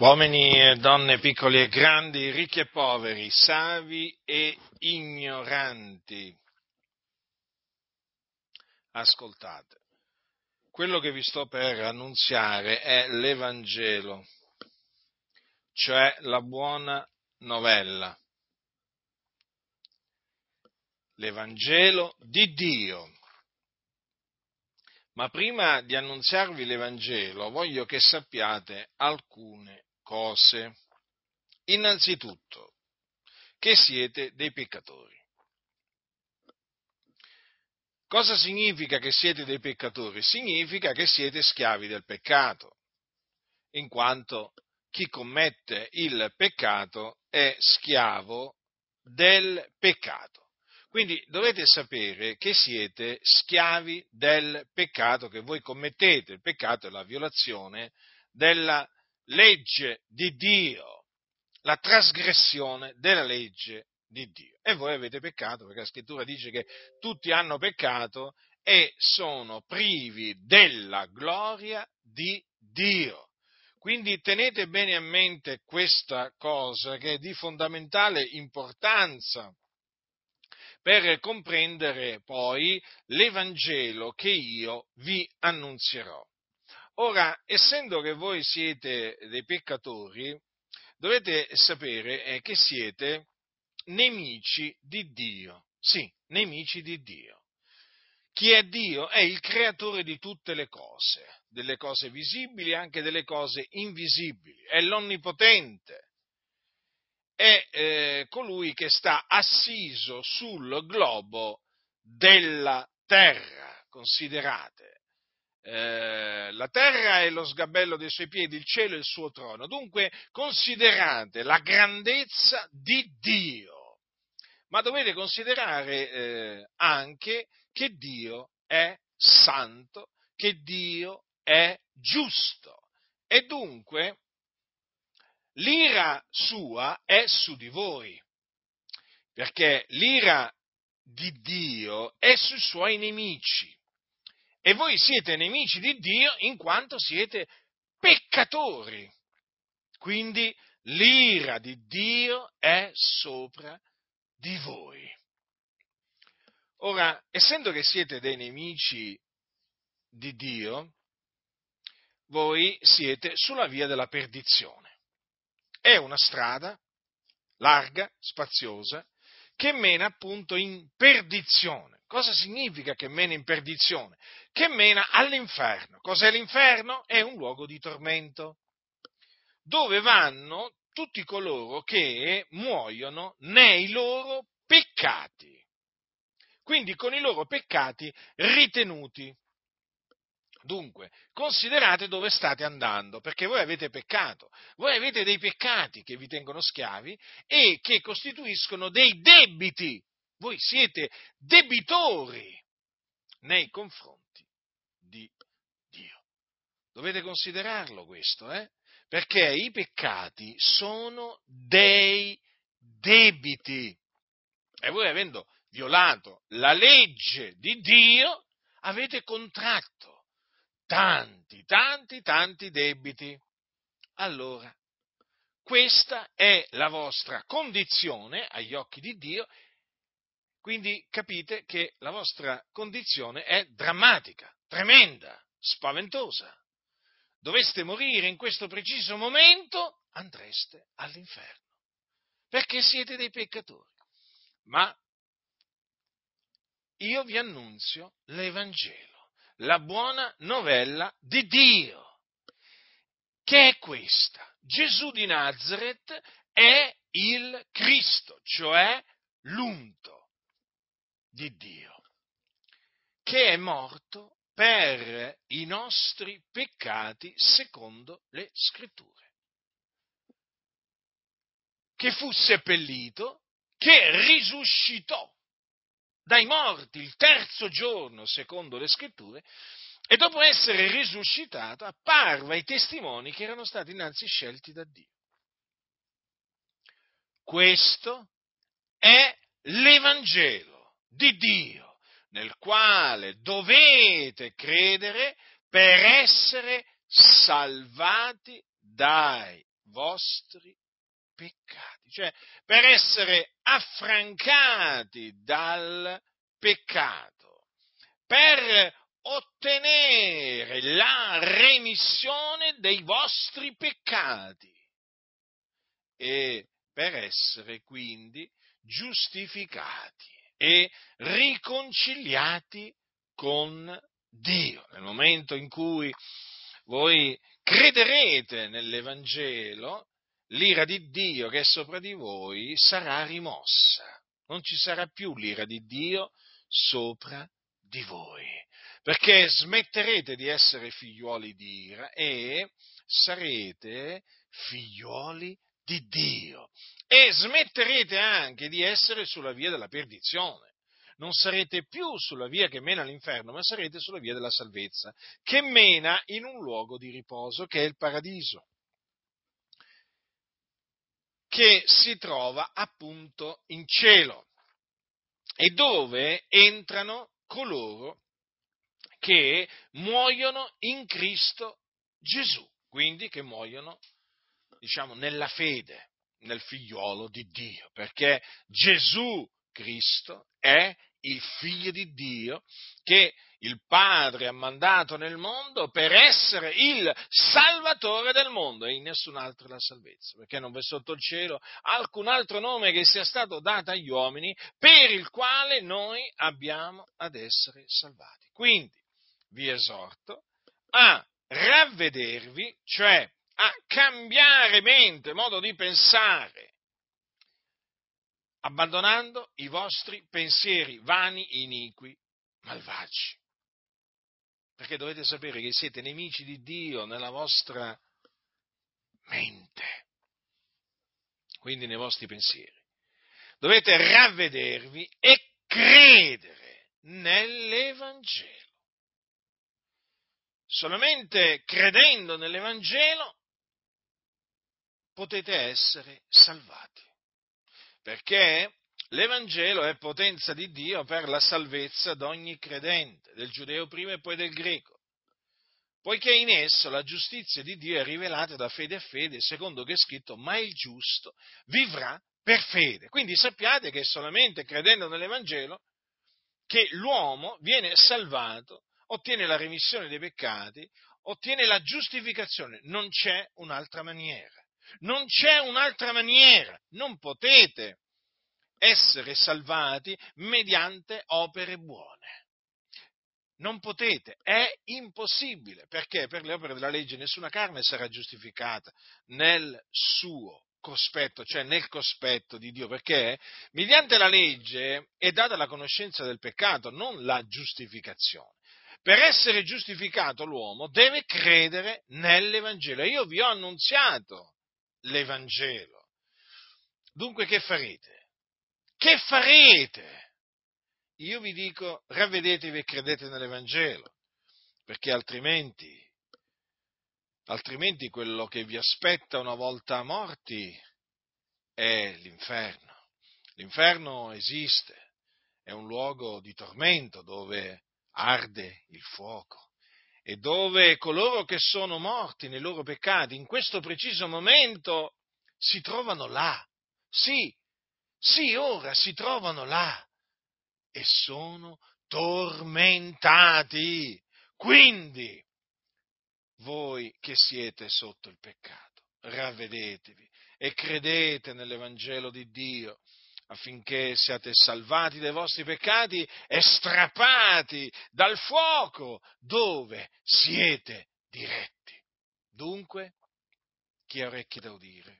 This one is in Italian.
Uomini e donne piccoli e grandi, ricchi e poveri, savi e ignoranti. Ascoltate, quello che vi sto per annunziare è l'Evangelo, cioè la buona novella. L'Evangelo di Dio ma prima di annunziarvi l'Evangelo voglio che sappiate alcune cose. Innanzitutto, che siete dei peccatori. Cosa significa che siete dei peccatori? Significa che siete schiavi del peccato, in quanto chi commette il peccato è schiavo del peccato. Quindi dovete sapere che siete schiavi del peccato che voi commettete. Il peccato è la violazione della legge di Dio, la trasgressione della legge di Dio. E voi avete peccato perché la scrittura dice che tutti hanno peccato e sono privi della gloria di Dio. Quindi tenete bene a mente questa cosa che è di fondamentale importanza per comprendere poi l'Evangelo che io vi annunzierò. Ora, essendo che voi siete dei peccatori, dovete sapere eh, che siete nemici di Dio. Sì, nemici di Dio. Chi è Dio è il creatore di tutte le cose, delle cose visibili e anche delle cose invisibili, è l'onnipotente è eh, colui che sta assiso sul globo della terra. Considerate, eh, la terra è lo sgabello dei suoi piedi, il cielo è il suo trono. Dunque considerate la grandezza di Dio, ma dovete considerare eh, anche che Dio è santo, che Dio è giusto. E dunque l'ira sua è su di voi, perché l'ira di Dio è sui suoi nemici. E voi siete nemici di Dio in quanto siete peccatori. Quindi l'ira di Dio è sopra di voi. Ora, essendo che siete dei nemici di Dio, voi siete sulla via della perdizione è una strada larga, spaziosa, che mena appunto in perdizione. Cosa significa che mena in perdizione? Che mena all'inferno. Cos'è l'inferno? È un luogo di tormento, dove vanno tutti coloro che muoiono nei loro peccati. Quindi con i loro peccati ritenuti Dunque, considerate dove state andando, perché voi avete peccato, voi avete dei peccati che vi tengono schiavi e che costituiscono dei debiti. Voi siete debitori nei confronti di Dio. Dovete considerarlo questo, eh? Perché i peccati sono dei debiti. E voi avendo violato la legge di Dio, avete contratto tanti, tanti, tanti debiti. Allora, questa è la vostra condizione agli occhi di Dio, quindi capite che la vostra condizione è drammatica, tremenda, spaventosa. Doveste morire in questo preciso momento, andreste all'inferno, perché siete dei peccatori. Ma io vi annunzio l'Evangelo la buona novella di Dio. Che è questa? Gesù di Nazareth è il Cristo, cioè l'unto di Dio, che è morto per i nostri peccati secondo le scritture, che fu seppellito, che risuscitò dai morti il terzo giorno, secondo le scritture, e dopo essere risuscitato apparve ai testimoni che erano stati innanzi scelti da Dio. Questo è l'Evangelo di Dio, nel quale dovete credere per essere salvati dai vostri peccati, cioè per essere affrancati dal peccato, per ottenere la remissione dei vostri peccati e per essere quindi giustificati e riconciliati con Dio. Nel momento in cui voi crederete nell'Evangelo, l'ira di Dio che è sopra di voi sarà rimossa. Non ci sarà più l'ira di Dio sopra di voi, perché smetterete di essere figliuoli di ira e sarete figliuoli di Dio e smetterete anche di essere sulla via della perdizione. Non sarete più sulla via che mena all'inferno, ma sarete sulla via della salvezza, che mena in un luogo di riposo, che è il paradiso, che si trova appunto in cielo e dove entrano coloro che muoiono in Cristo Gesù, quindi che muoiono, diciamo, nella fede nel figliuolo di Dio, perché Gesù Cristo è il figlio di Dio che il Padre ha mandato nel mondo per essere il salvatore del mondo e in nessun altro la salvezza, perché non v'è sotto il cielo alcun altro nome che sia stato dato agli uomini per il quale noi abbiamo ad essere salvati. Quindi vi esorto a ravvedervi, cioè a cambiare mente, modo di pensare, abbandonando i vostri pensieri vani, iniqui, malvagi. Perché dovete sapere che siete nemici di Dio nella vostra mente, quindi nei vostri pensieri. Dovete ravvedervi e credere nell'Evangelo. Solamente credendo nell'Evangelo potete essere salvati. Perché l'Evangelo è potenza di Dio per la salvezza di ogni credente, del giudeo prima e poi del greco. Poiché in esso la giustizia di Dio è rivelata da fede a fede, secondo che è scritto, ma il giusto vivrà per fede. Quindi sappiate che è solamente credendo nell'Evangelo che l'uomo viene salvato, ottiene la remissione dei peccati, ottiene la giustificazione. Non c'è un'altra maniera. Non c'è un'altra maniera, non potete essere salvati mediante opere buone. Non potete, è impossibile, perché per le opere della legge nessuna carne sarà giustificata nel suo cospetto, cioè nel cospetto di Dio, perché mediante la legge è data la conoscenza del peccato, non la giustificazione. Per essere giustificato l'uomo deve credere nell'Evangelo. Io vi ho annunziato l'Evangelo. Dunque che farete? Che farete? Io vi dico, ravvedetevi e credete nell'Evangelo, perché altrimenti, altrimenti quello che vi aspetta una volta morti è l'inferno. L'inferno esiste, è un luogo di tormento dove arde il fuoco e dove coloro che sono morti nei loro peccati in questo preciso momento si trovano là. Sì, sì, ora si trovano là e sono tormentati. Quindi, voi che siete sotto il peccato, ravvedetevi e credete nell'Evangelo di Dio affinché siate salvati dai vostri peccati e strappati dal fuoco dove siete diretti. Dunque, chi ha orecchie da udire,